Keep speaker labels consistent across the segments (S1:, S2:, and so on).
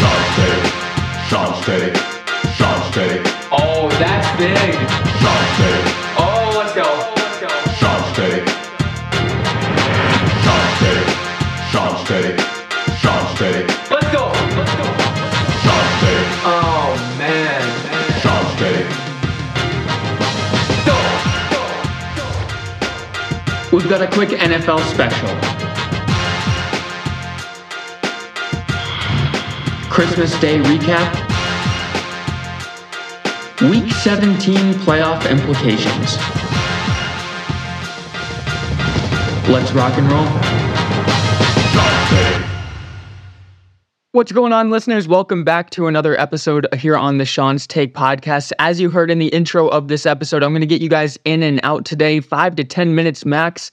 S1: Sean's take. Sean's take. Sean's take.
S2: Oh, that's big. Got a quick NFL special. Christmas Day recap. Week 17 playoff implications. Let's rock and roll. What's going on, listeners? Welcome back to another episode here on the Sean's Take podcast. As you heard in the intro of this episode, I'm going to get you guys in and out today, five to 10 minutes max.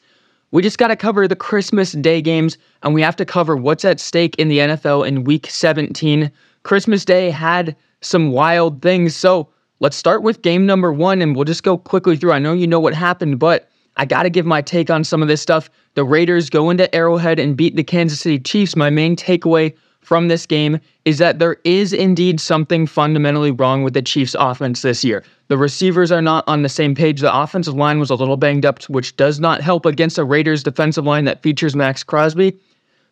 S2: We just got to cover the Christmas Day games, and we have to cover what's at stake in the NFL in week 17. Christmas Day had some wild things. So let's start with game number one, and we'll just go quickly through. I know you know what happened, but I got to give my take on some of this stuff. The Raiders go into Arrowhead and beat the Kansas City Chiefs. My main takeaway from this game is that there is indeed something fundamentally wrong with the Chiefs' offense this year. The receivers are not on the same page. The offensive line was a little banged up, which does not help against a Raiders defensive line that features Maxx Crosby.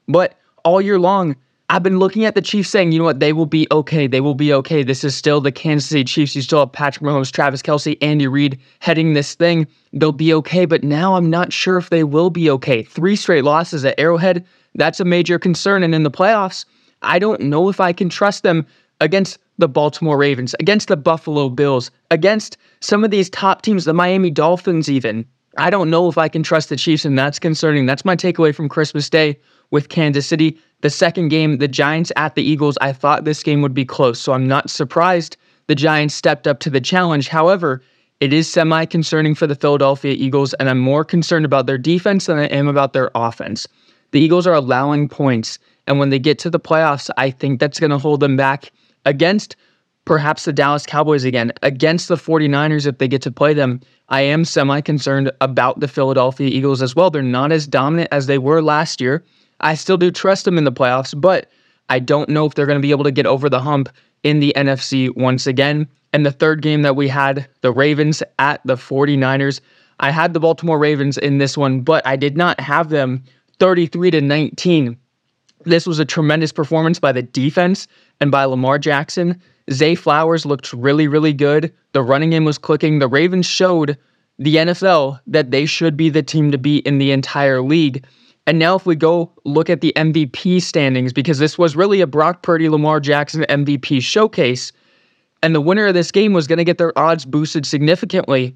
S2: But all year long, I've been looking at the Chiefs saying, you know what, they will be okay. They will be okay. This is still the Kansas City Chiefs. You still have Patrick Mahomes, Travis Kelce, Andy Reid heading this thing. They'll be okay. But now I'm not sure if they will be okay. Three straight losses at Arrowhead. That's a major concern. And in the playoffs, I don't know if I can trust them against the Baltimore Ravens, against the Buffalo Bills, against some of these top teams, the Miami Dolphins, even. I don't know if I can trust the Chiefs, and that's concerning. That's my takeaway from Christmas Day with Kansas City. The second game, the Giants at the Eagles, I thought this game would be close, so I'm not surprised the Giants stepped up to the challenge. However, it is semi concerning for the Philadelphia Eagles, and I'm more concerned about their defense than I am about their offense. The Eagles are allowing points, and when they get to the playoffs, I think that's going to hold them back against perhaps the Dallas Cowboys again, against the 49ers if they get to play them. I am semi concerned about the Philadelphia Eagles as well. They're not as dominant as they were last year. I still do trust them in the playoffs, but I don't know if they're going to be able to get over the hump in the NFC once again. And the third game that we had, the Ravens at the 49ers. I had the Baltimore Ravens in this one, but I did not have them 33 to 19. This was a tremendous performance by the defense and by Lamar Jackson. Zay Flowers looked really, really good. The running game was clicking. The Ravens showed the NFL that they should be the team to beat in the entire league. And now, if we go look at the MVP standings, because this was really a Brock Purdy, Lamar Jackson MVP showcase, and the winner of this game was going to get their odds boosted significantly.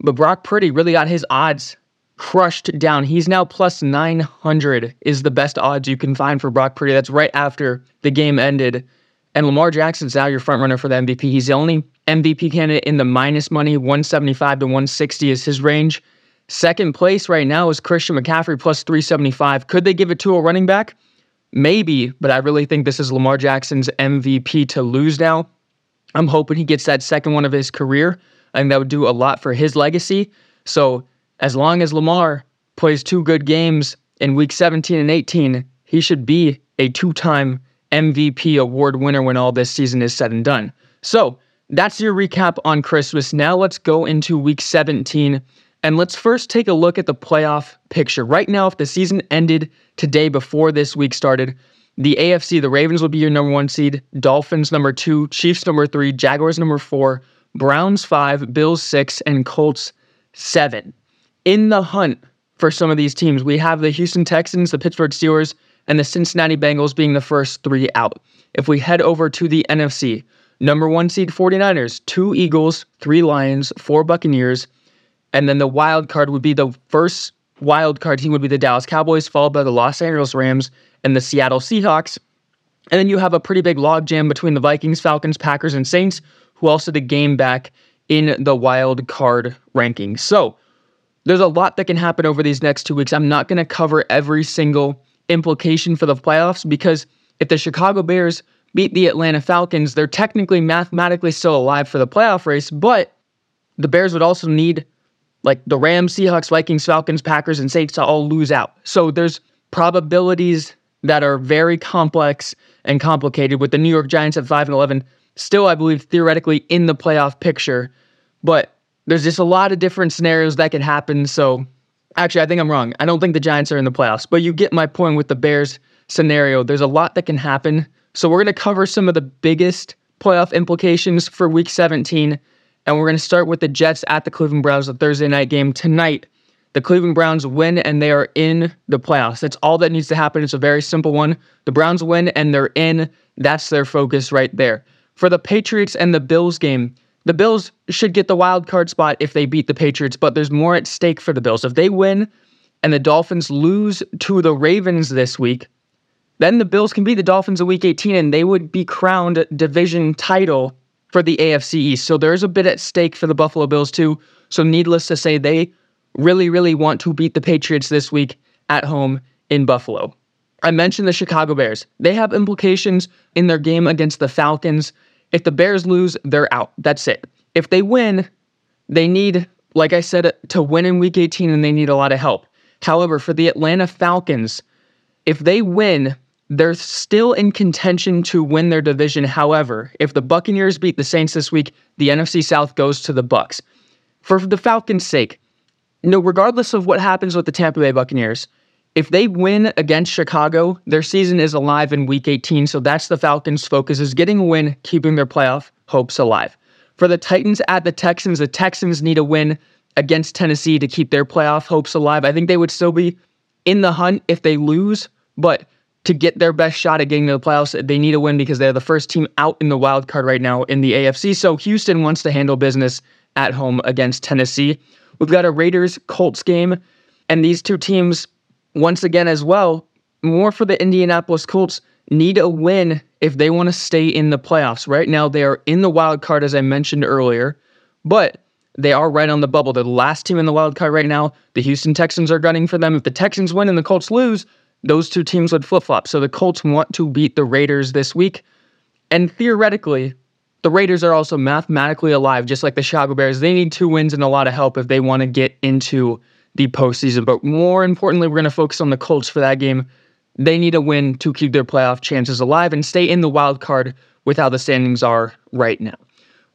S2: But Brock Purdy really got his odds crushed down. He's now plus 900 is the best odds you can find for Brock Purdy. That's right after the game ended. And Lamar Jackson's now your front runner for the MVP. He's the only MVP candidate in the minus money, 175 to 160 is his range. Second place right now is Christian McCaffrey plus 375. Could they give it to a running back? Maybe, but I really think this is Lamar Jackson's MVP to lose now. I'm hoping he gets that second one of his career. I think that would do a lot for his legacy. So, as long as Lamar plays two good games in week 17 and 18, he should be a two time MVP award winner when all this season is said and done. So, that's your recap on Christmas. Now, let's go into week 17 and let's first take a look at the playoff picture. Right now, if the season ended today before this week started, the AFC, the Ravens would be your number one seed, Dolphins number two, Chiefs number three, Jaguars number four, Browns five, Bills six, and Colts seven. In the hunt for some of these teams, we have the Houston Texans, the Pittsburgh Steelers, and the Cincinnati Bengals being the first three out. If we head over to the NFC, number one seed 49ers, two Eagles, three Lions, four Buccaneers, and then the wild card would be the first wild card team would be the Dallas Cowboys, followed by the Los Angeles Rams and the Seattle Seahawks. And then you have a pretty big logjam between the Vikings, Falcons, Packers, and Saints, who also the game back in the wild card rankings. So there's a lot that can happen over these next two weeks. I'm not going to cover every single implication for the playoffs because if the Chicago Bears beat the Atlanta Falcons, they're technically mathematically still alive for the playoff race, but the Bears would also need like the Rams, Seahawks, Vikings, Falcons, Packers, and Saints to all lose out. So there's probabilities that are very complex and complicated with the New York Giants at 5 and 11 still I believe theoretically in the playoff picture, but there's just a lot of different scenarios that can happen. So actually I think I'm wrong. I don't think the Giants are in the playoffs, but you get my point with the Bears scenario. There's a lot that can happen. So we're going to cover some of the biggest playoff implications for week 17 and we're going to start with the Jets at the Cleveland Browns, the Thursday night game tonight. The Cleveland Browns win and they are in the playoffs. That's all that needs to happen. It's a very simple one. The Browns win and they're in. That's their focus right there. For the Patriots and the Bills game, the Bills should get the wild card spot if they beat the Patriots, but there's more at stake for the Bills. If they win and the Dolphins lose to the Ravens this week, then the Bills can beat the Dolphins in week 18 and they would be crowned division title for the AFC East. So there's a bit at stake for the Buffalo Bills too. So needless to say, they really, really want to beat the Patriots this week at home in Buffalo. I mentioned the Chicago Bears. They have implications in their game against the Falcons. If the Bears lose, they're out. That's it. If they win, they need, like I said, to win in week 18 and they need a lot of help. However, for the Atlanta Falcons, if they win, they're still in contention to win their division. However, if the Buccaneers beat the Saints this week, the NFC South goes to the Bucks. For the Falcons' sake, no, regardless of what happens with the Tampa Bay Buccaneers, if they win against Chicago, their season is alive in week 18. So that's the Falcons' focus is getting a win, keeping their playoff hopes alive. For the Titans at the Texans, the Texans need a win against Tennessee to keep their playoff hopes alive. I think they would still be in the hunt if they lose, but to get their best shot at getting to the playoffs, they need a win because they're the first team out in the wild card right now in the AFC. So Houston wants to handle business at home against Tennessee. We've got a Raiders Colts game, and these two teams, once again, as well, more for the Indianapolis Colts, need a win if they want to stay in the playoffs. Right now, they are in the wild card, as I mentioned earlier, but they are right on the bubble. They're the last team in the wild card right now. The Houston Texans are gunning for them. If the Texans win and the Colts lose, those two teams would flip flop. So the Colts want to beat the Raiders this week. And theoretically, the Raiders are also mathematically alive, just like the Chicago Bears. They need two wins and a lot of help if they want to get into the postseason. But more importantly, we're going to focus on the Colts for that game. They need a win to keep their playoff chances alive and stay in the wild card with how the standings are right now.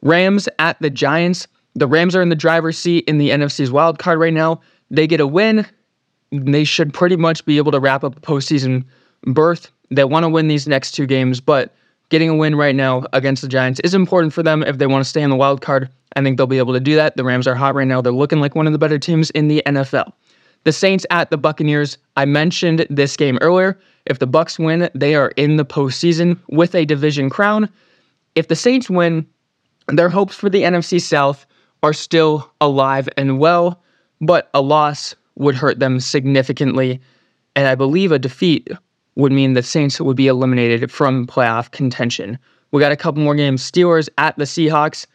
S2: Rams at the Giants. The Rams are in the driver's seat in the NFC's wild card right now. They get a win. They should pretty much be able to wrap up a postseason berth. They want to win these next two games, but getting a win right now against the Giants is important for them if they want to stay in the wild card. I think they'll be able to do that. The Rams are hot right now. They're looking like one of the better teams in the NFL. The Saints at the Buccaneers. I mentioned this game earlier. If the Bucs win, they are in the postseason with a division crown. If the Saints win, their hopes for the NFC South are still alive and well, but a loss would hurt them significantly. And I believe a defeat would mean the Saints would be eliminated from playoff contention. We got a couple more games. Steelers at the Seahawks.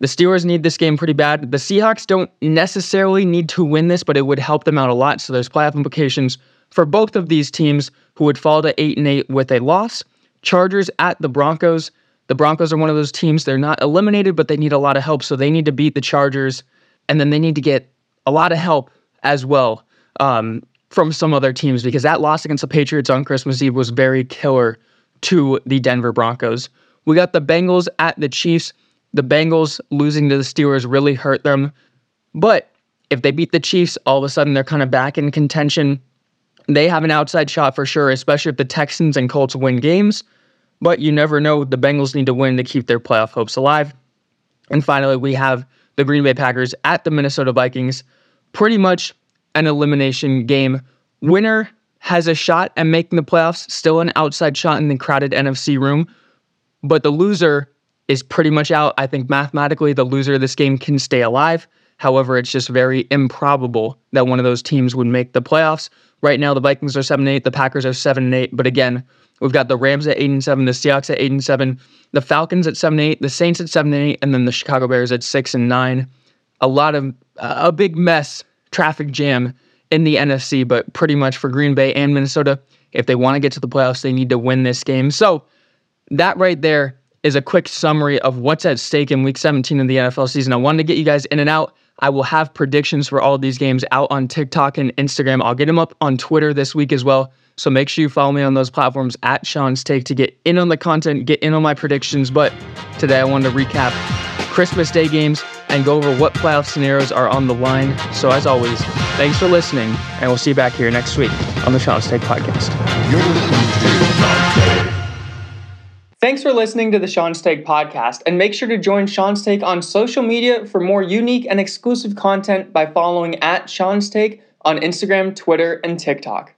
S2: The Steelers need this game pretty bad. The Seahawks don't necessarily need to win this, but it would help them out a lot. So there's playoff implications for both of these teams who would fall to 8 and 8 with a loss. Chargers at the Broncos. The Broncos are one of those teams they're not eliminated, but they need a lot of help. So they need to beat the Chargers, and then they need to get a lot of help as well. Um, from some other teams because that loss against the Patriots on Christmas Eve was very killer to the Denver Broncos. We got the Bengals at the Chiefs. The Bengals losing to the Steelers really hurt them. But if they beat the Chiefs, all of a sudden they're kind of back in contention. They have an outside shot for sure, especially if the Texans and Colts win games. But you never know. The Bengals need to win to keep their playoff hopes alive. And finally, we have the Green Bay Packers at the Minnesota Vikings. Pretty much an elimination game. Winner has a shot at making the playoffs, still an outside shot in the crowded NFC room, but the loser is pretty much out. I think mathematically the loser of this game can stay alive. However, it's just very improbable that one of those teams would make the playoffs. Right now, the Vikings are 7 8, the Packers are 7 8, but again, we've got the Rams at 8 and 7, the Seahawks at 8 and 7, the Falcons at 7 8, the Saints at 7 8, and then the Chicago Bears at 6 and 9. A lot of, uh, a big mess traffic jam in the NFC, but pretty much for Green Bay and Minnesota, if they want to get to the playoffs, they need to win this game. So that right there is a quick summary of what's at stake in week 17 of the NFL season. I wanted to get you guys in and out. I will have predictions for all of these games out on TikTok and Instagram. I'll get them up on Twitter this week as well. So make sure you follow me on those platforms at Sean's Take to get in on the content, get in on my predictions. But today I wanted to recap Christmas Day games and go over what playoff scenarios are on the line. So as always, thanks for listening, and we'll see you back here next week on the Sean's Take podcast.
S1: You're listening to Sean's Take.
S2: Thanks for listening to the Sean's Take podcast, and make sure to join Sean's Take on social media for more unique and exclusive content by following at Sean's Take on Instagram, Twitter, and TikTok.